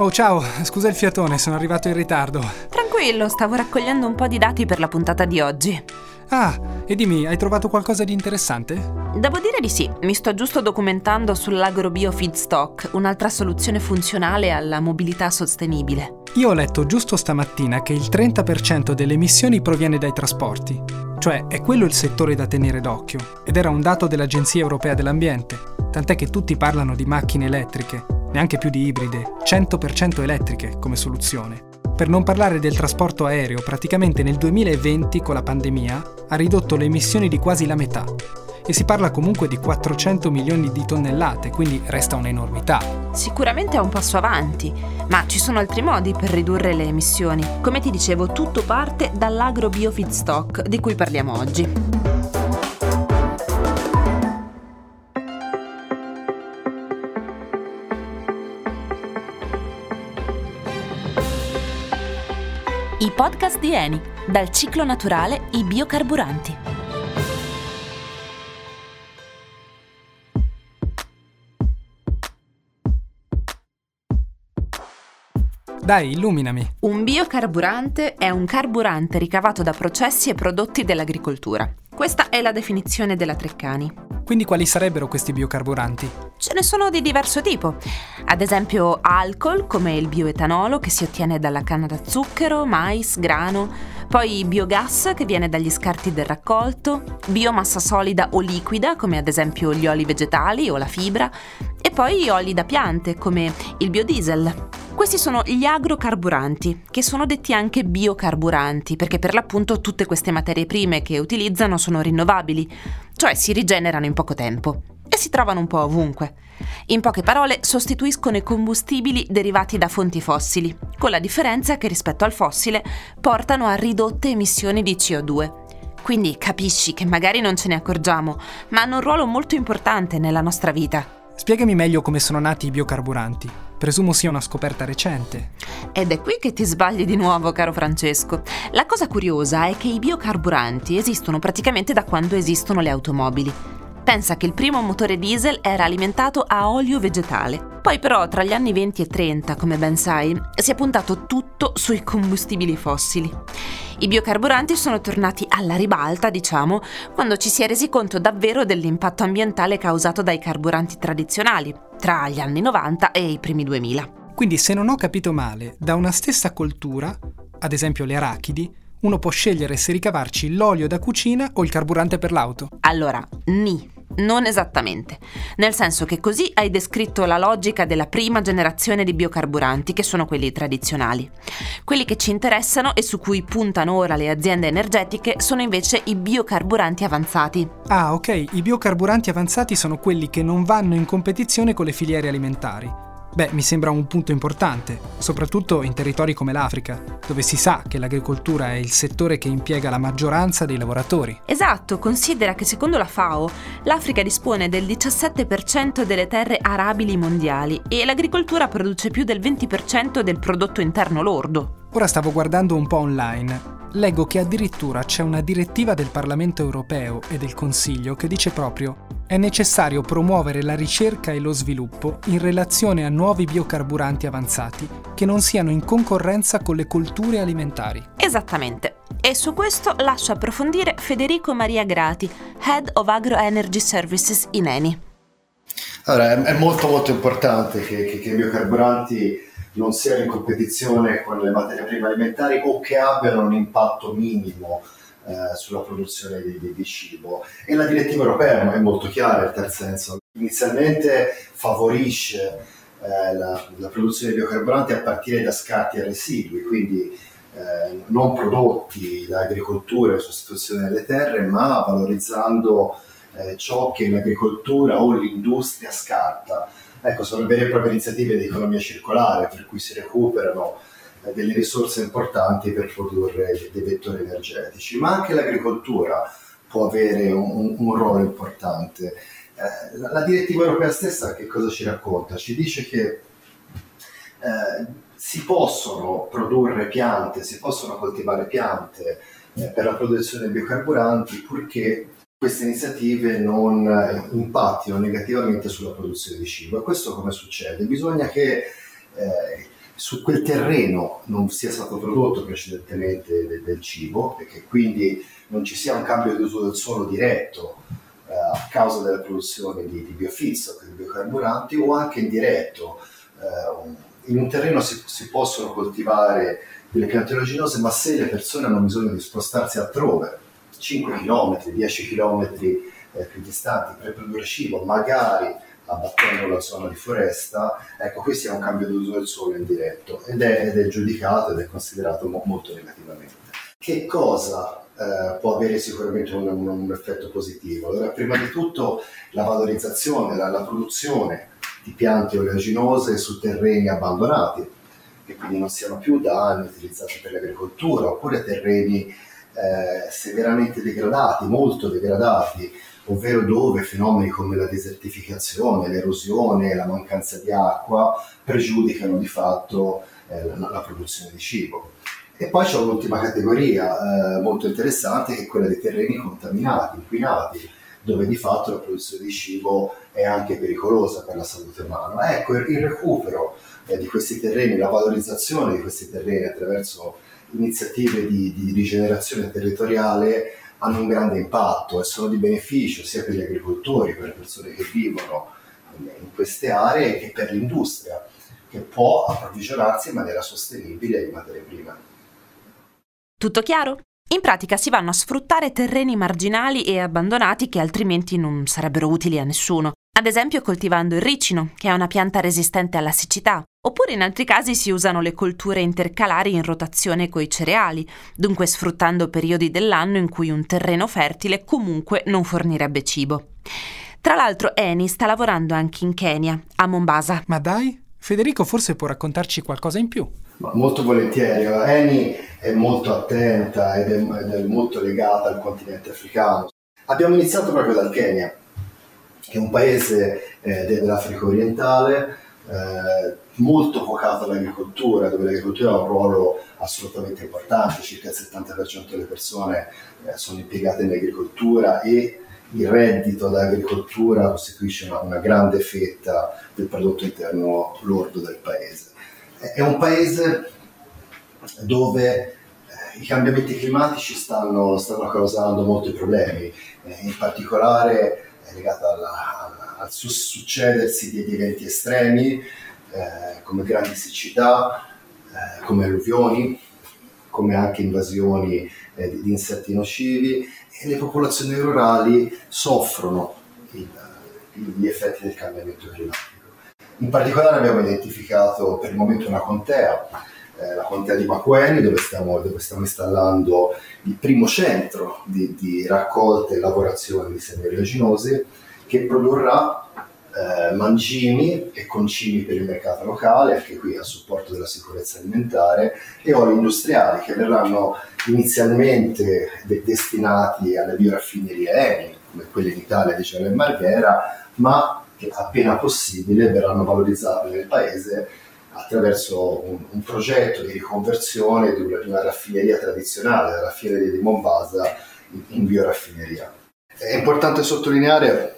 Oh ciao, scusa il fiatone, sono arrivato in ritardo. Tranquillo, stavo raccogliendo un po' di dati per la puntata di oggi. Ah, e dimmi, hai trovato qualcosa di interessante? Devo dire di sì, mi sto giusto documentando sull'agrobio feedstock, un'altra soluzione funzionale alla mobilità sostenibile. Io ho letto giusto stamattina che il 30% delle emissioni proviene dai trasporti, cioè è quello il settore da tenere d'occhio, ed era un dato dell'Agenzia Europea dell'Ambiente, tant'è che tutti parlano di macchine elettriche, neanche più di ibride, 100% elettriche come soluzione. Per non parlare del trasporto aereo, praticamente nel 2020 con la pandemia ha ridotto le emissioni di quasi la metà. E si parla comunque di 400 milioni di tonnellate, quindi resta un'enormità. Sicuramente è un passo avanti, ma ci sono altri modi per ridurre le emissioni. Come ti dicevo, tutto parte dall'agro biofeedstock di cui parliamo oggi. Podcast di Eni, dal ciclo naturale i biocarburanti. Dai, illuminami. Un biocarburante è un carburante ricavato da processi e prodotti dell'agricoltura. Questa è la definizione della Treccani. Quindi quali sarebbero questi biocarburanti? Ce ne sono di diverso tipo. Ad esempio alcol, come il bioetanolo che si ottiene dalla canna da zucchero, mais, grano, poi biogas che viene dagli scarti del raccolto, biomassa solida o liquida, come ad esempio gli oli vegetali o la fibra, e poi oli da piante, come il biodiesel. Questi sono gli agrocarburanti, che sono detti anche biocarburanti, perché per l'appunto tutte queste materie prime che utilizzano sono rinnovabili, cioè si rigenerano in poco tempo e si trovano un po' ovunque. In poche parole, sostituiscono i combustibili derivati da fonti fossili, con la differenza che rispetto al fossile portano a ridotte emissioni di CO2. Quindi capisci che magari non ce ne accorgiamo, ma hanno un ruolo molto importante nella nostra vita. Spiegami meglio come sono nati i biocarburanti. Presumo sia una scoperta recente. Ed è qui che ti sbagli di nuovo, caro Francesco. La cosa curiosa è che i biocarburanti esistono praticamente da quando esistono le automobili. Pensa che il primo motore diesel era alimentato a olio vegetale. Poi però tra gli anni 20 e 30, come ben sai, si è puntato tutto sui combustibili fossili. I biocarburanti sono tornati alla ribalta, diciamo, quando ci si è resi conto davvero dell'impatto ambientale causato dai carburanti tradizionali, tra gli anni 90 e i primi 2000. Quindi se non ho capito male, da una stessa coltura, ad esempio le arachidi, uno può scegliere se ricavarci l'olio da cucina o il carburante per l'auto. Allora, ni. Non esattamente, nel senso che così hai descritto la logica della prima generazione di biocarburanti, che sono quelli tradizionali. Quelli che ci interessano e su cui puntano ora le aziende energetiche sono invece i biocarburanti avanzati. Ah, ok, i biocarburanti avanzati sono quelli che non vanno in competizione con le filiere alimentari. Beh, mi sembra un punto importante, soprattutto in territori come l'Africa, dove si sa che l'agricoltura è il settore che impiega la maggioranza dei lavoratori. Esatto, considera che secondo la FAO l'Africa dispone del 17% delle terre arabili mondiali e l'agricoltura produce più del 20% del prodotto interno lordo. Ora stavo guardando un po' online. Leggo che addirittura c'è una direttiva del Parlamento europeo e del Consiglio che dice proprio è necessario promuovere la ricerca e lo sviluppo in relazione a nuovi biocarburanti avanzati che non siano in concorrenza con le colture alimentari. Esattamente. E su questo lascio approfondire Federico Maria Grati, Head of Agro Energy Services in Eni. Allora, è molto molto importante che, che, che i biocarburanti non siano in competizione con le materie prime alimentari o che abbiano un impatto minimo eh, sulla produzione di, di, di, cibo. E la direttiva europea è molto chiara in tal senso. Inizialmente favorisce eh, la, la, produzione di biocarburanti a partire da scarti e residui, quindi eh, non prodotti da agricoltura e sostituzione delle terre, ma valorizzando eh, ciò che l'agricoltura o l'industria scarta. Ecco, sono vere e proprie iniziative di economia circolare, per cui si recuperano eh, delle risorse importanti per produrre dei vettori energetici, ma anche l'agricoltura può avere un, un ruolo importante. Eh, la, direttiva europea stessa che cosa ci racconta? Ci dice che eh, si possono produrre piante, si possono coltivare piante eh, per la produzione di biocarburanti purché queste iniziative non eh, impattino negativamente sulla produzione di cibo. E questo come succede? Bisogna che eh, su quel terreno non sia stato prodotto precedentemente del, del cibo e che quindi non ci sia un cambio di uso del suolo diretto eh, a causa della produzione di, di biofeedstock, di biocarburanti o anche indiretto. Eh, in un terreno si, si, possono coltivare delle piante oleaginose, ma se le persone hanno bisogno di spostarsi altrove, 5 km, 10 km eh, più distanti per produrre cibo, magari abbattendo la zona di foresta, ecco questo è un cambio d'uso del suolo indiretto ed è, ed è giudicato ed è considerato mo- molto negativamente. Che cosa eh, può avere sicuramente un, un, un, effetto positivo? Allora, prima di tutto la valorizzazione, la, la produzione di piante oleaginose su terreni abbandonati, che quindi non siano più da anni utilizzati per l'agricoltura, oppure terreni eh, severamente degradati, molto degradati, ovvero dove fenomeni come la desertificazione, l'erosione, la mancanza di acqua pregiudicano di fatto eh, la, la, produzione di cibo. E poi c'è un'ultima categoria eh, molto interessante che è quella dei terreni contaminati, inquinati, dove di fatto la produzione di cibo è anche pericolosa per la salute umana. Ecco, il recupero eh, di questi terreni, la valorizzazione di questi terreni attraverso iniziative di, di rigenerazione territoriale hanno un grande impatto e sono di beneficio sia per gli agricoltori, per le persone che vivono in queste aree, che per l'industria, che può approvvigionarsi in maniera sostenibile di materie prime. Tutto chiaro? In pratica si vanno a sfruttare terreni marginali e abbandonati che altrimenti non sarebbero utili a nessuno. Ad esempio coltivando il ricino, che è una pianta resistente alla siccità, oppure in altri casi si usano le colture intercalari in rotazione coi cereali, dunque sfruttando periodi dell'anno in cui un terreno fertile comunque non fornirebbe cibo. Tra l'altro Eni sta lavorando anche in Kenya, a Mombasa. Ma dai, Federico forse può raccontarci qualcosa in più. Ma molto volentieri, Eni è molto attenta ed è, ed è molto legata al continente africano. Abbiamo iniziato proprio dal Kenya, che è un paese eh, dell'Africa orientale, eh, molto vocato all'agricoltura, dove l'agricoltura ha un ruolo assolutamente importante, circa il 70% delle persone eh, sono impiegate in agricoltura e il reddito dall'agricoltura costituisce una, una grande fetta del prodotto interno lordo del paese. È un paese dove eh, i cambiamenti climatici stanno, stanno, causando molti problemi, eh, in particolare è legata alla, al succedersi di, eventi estremi eh, come grandi siccità, eh, come alluvioni, come anche invasioni eh, di, di, insetti nocivi e le popolazioni rurali soffrono il, gli effetti del cambiamento climatico. In particolare abbiamo identificato per il momento una contea, eh, la contea di Macueni, dove stiamo, dove stiamo, installando il primo centro di, di raccolta e lavorazione di semi oleaginosi, che produrrà eh, mangimi e concimi per il mercato locale, anche qui a supporto della sicurezza alimentare, e oli industriali che verranno inizialmente de- destinati alle bioraffinerie Eni, come quelle in Italia di Cella e Marghera, ma che appena possibile verranno valorizzate nel paese attraverso un, un progetto di riconversione di una, di una, raffineria tradizionale, la raffineria di Mombasa, in, in bioraffineria. È importante sottolineare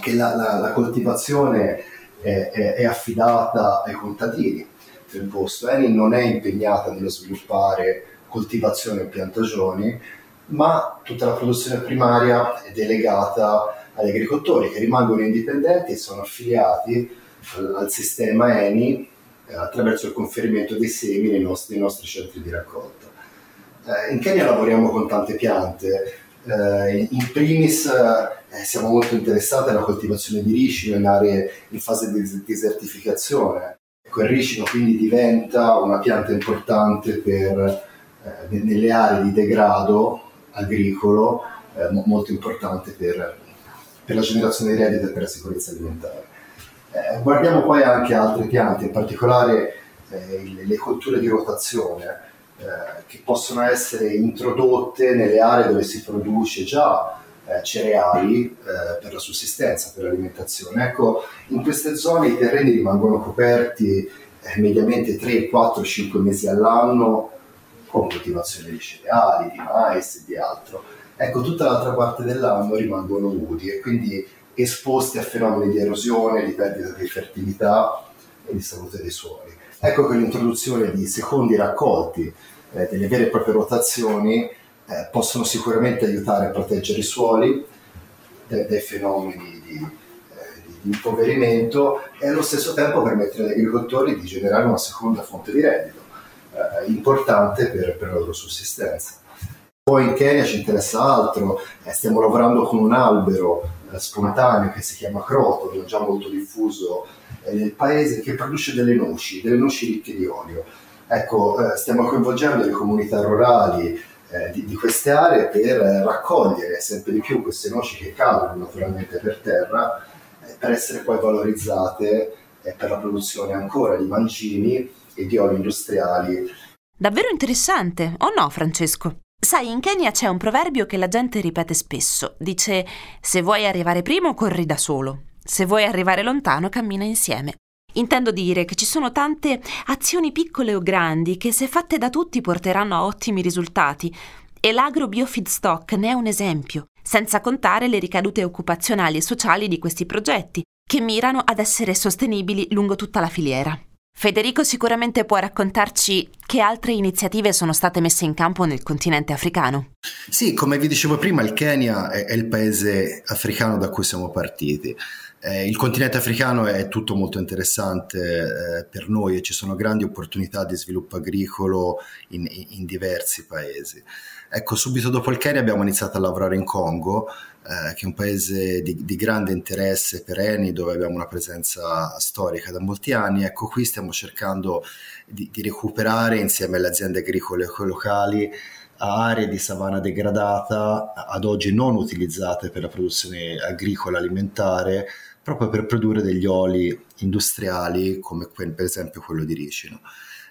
che la, la, la coltivazione è, è, è, affidata ai contadini del posto. Eni non è impegnata nello sviluppare coltivazione e piantagioni, ma tutta la produzione primaria è delegata agli agricoltori che rimangono indipendenti e sono affiliati al, sistema ENI eh, attraverso il conferimento dei semi nei nostri, nei nostri centri di raccolta. Eh, in Kenya lavoriamo con tante piante, eh, in primis eh, siamo molto interessati alla coltivazione di ricino in aree in fase di desertificazione. Ecco, il ricino quindi diventa una pianta importante per, nelle aree di degrado agricolo, molto importante per per la generazione di reddito e per la sicurezza alimentare. Eh, guardiamo poi anche altre piante, in particolare eh, le, colture di rotazione, eh, che possono essere introdotte nelle aree dove si produce già eh, cereali eh, per la sussistenza, per l'alimentazione. Ecco, in queste zone i terreni rimangono coperti eh, mediamente 3, 4, 5 mesi all'anno con coltivazione di cereali, di mais e di altro ecco, tutta l'altra parte dell'anno rimangono nudi e quindi esposti a fenomeni di erosione, di perdita di fertilità e di salute dei suoli. Ecco che l'introduzione di secondi raccolti, eh, delle vere e proprie rotazioni, eh, possono sicuramente aiutare a proteggere i suoli dai, dai fenomeni di, eh, di, impoverimento e allo stesso tempo permettere agli agricoltori di generare una seconda fonte di reddito eh, importante per, per la loro sussistenza. Poi in Kenya ci interessa altro, eh, stiamo lavorando con un albero spontaneo che si chiama croto, che è già molto diffuso eh, nel paese, che produce delle noci, delle noci ricche di olio. Ecco, stiamo coinvolgendo le comunità rurali di, di, queste aree per raccogliere sempre di più queste noci che cadono naturalmente per terra, per essere poi valorizzate per la produzione ancora di mangimi e di oli industriali. Davvero interessante, o no, Francesco? Sai, in Kenya c'è un proverbio che la gente ripete spesso. Dice: Se vuoi arrivare primo, corri da solo. Se vuoi arrivare lontano, cammina insieme. Intendo dire che ci sono tante azioni piccole o grandi che, se fatte da tutti, porteranno a ottimi risultati. E l'agro biofeedstock ne è un esempio, senza contare le ricadute occupazionali e sociali di questi progetti, che mirano ad essere sostenibili lungo tutta la filiera. Federico sicuramente può raccontarci che altre iniziative sono state messe in campo nel continente africano. Sì, come vi dicevo prima, il Kenya è, il paese africano da cui siamo partiti. Eh, il continente africano è tutto molto interessante eh, per noi e ci sono grandi opportunità di sviluppo agricolo in, in diversi paesi. Ecco, subito dopo il Kenya abbiamo iniziato a lavorare in Congo, eh, che è un paese di, di, grande interesse per Eni, dove abbiamo una presenza storica da molti anni. Ecco, qui stiamo cercando di, di recuperare insieme alle aziende agricole locali aree di savana degradata, ad oggi non utilizzate per la produzione agricola alimentare, proprio per produrre degli oli industriali come per esempio quello di ricino.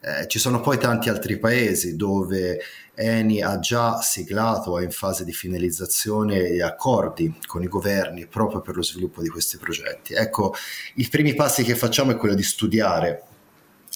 Eh, ci sono poi tanti altri paesi dove Eni ha già siglato, è in fase di finalizzazione accordi con i governi proprio per lo sviluppo di questi progetti. Ecco, i primi passi che facciamo è quello di studiare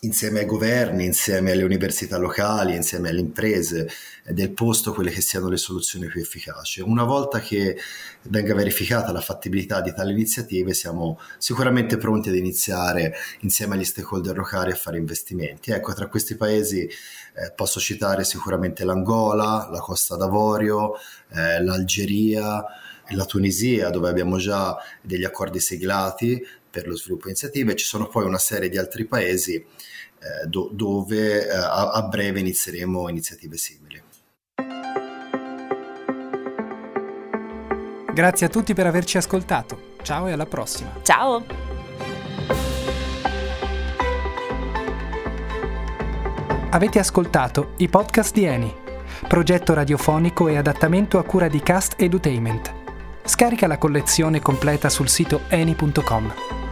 insieme ai governi, insieme alle università locali, insieme alle imprese del posto quelle che siano le soluzioni più efficaci. Una volta che venga verificata la fattibilità di tali iniziative siamo sicuramente pronti ad iniziare insieme agli stakeholder locali a fare investimenti. Ecco, tra questi paesi eh, posso citare sicuramente l'Angola, la Costa d'Avorio, eh, l'Algeria, la Tunisia, dove abbiamo già degli accordi siglati per lo sviluppo iniziative, ci sono poi una serie di altri paesi eh, do, dove eh, a, a breve inizieremo iniziative simili. Grazie a tutti per averci ascoltato. Ciao e alla prossima. Ciao. Avete ascoltato i podcast di Eni, progetto radiofonico e adattamento a cura di Cast Edutainment. Scarica la collezione completa sul sito eni.com.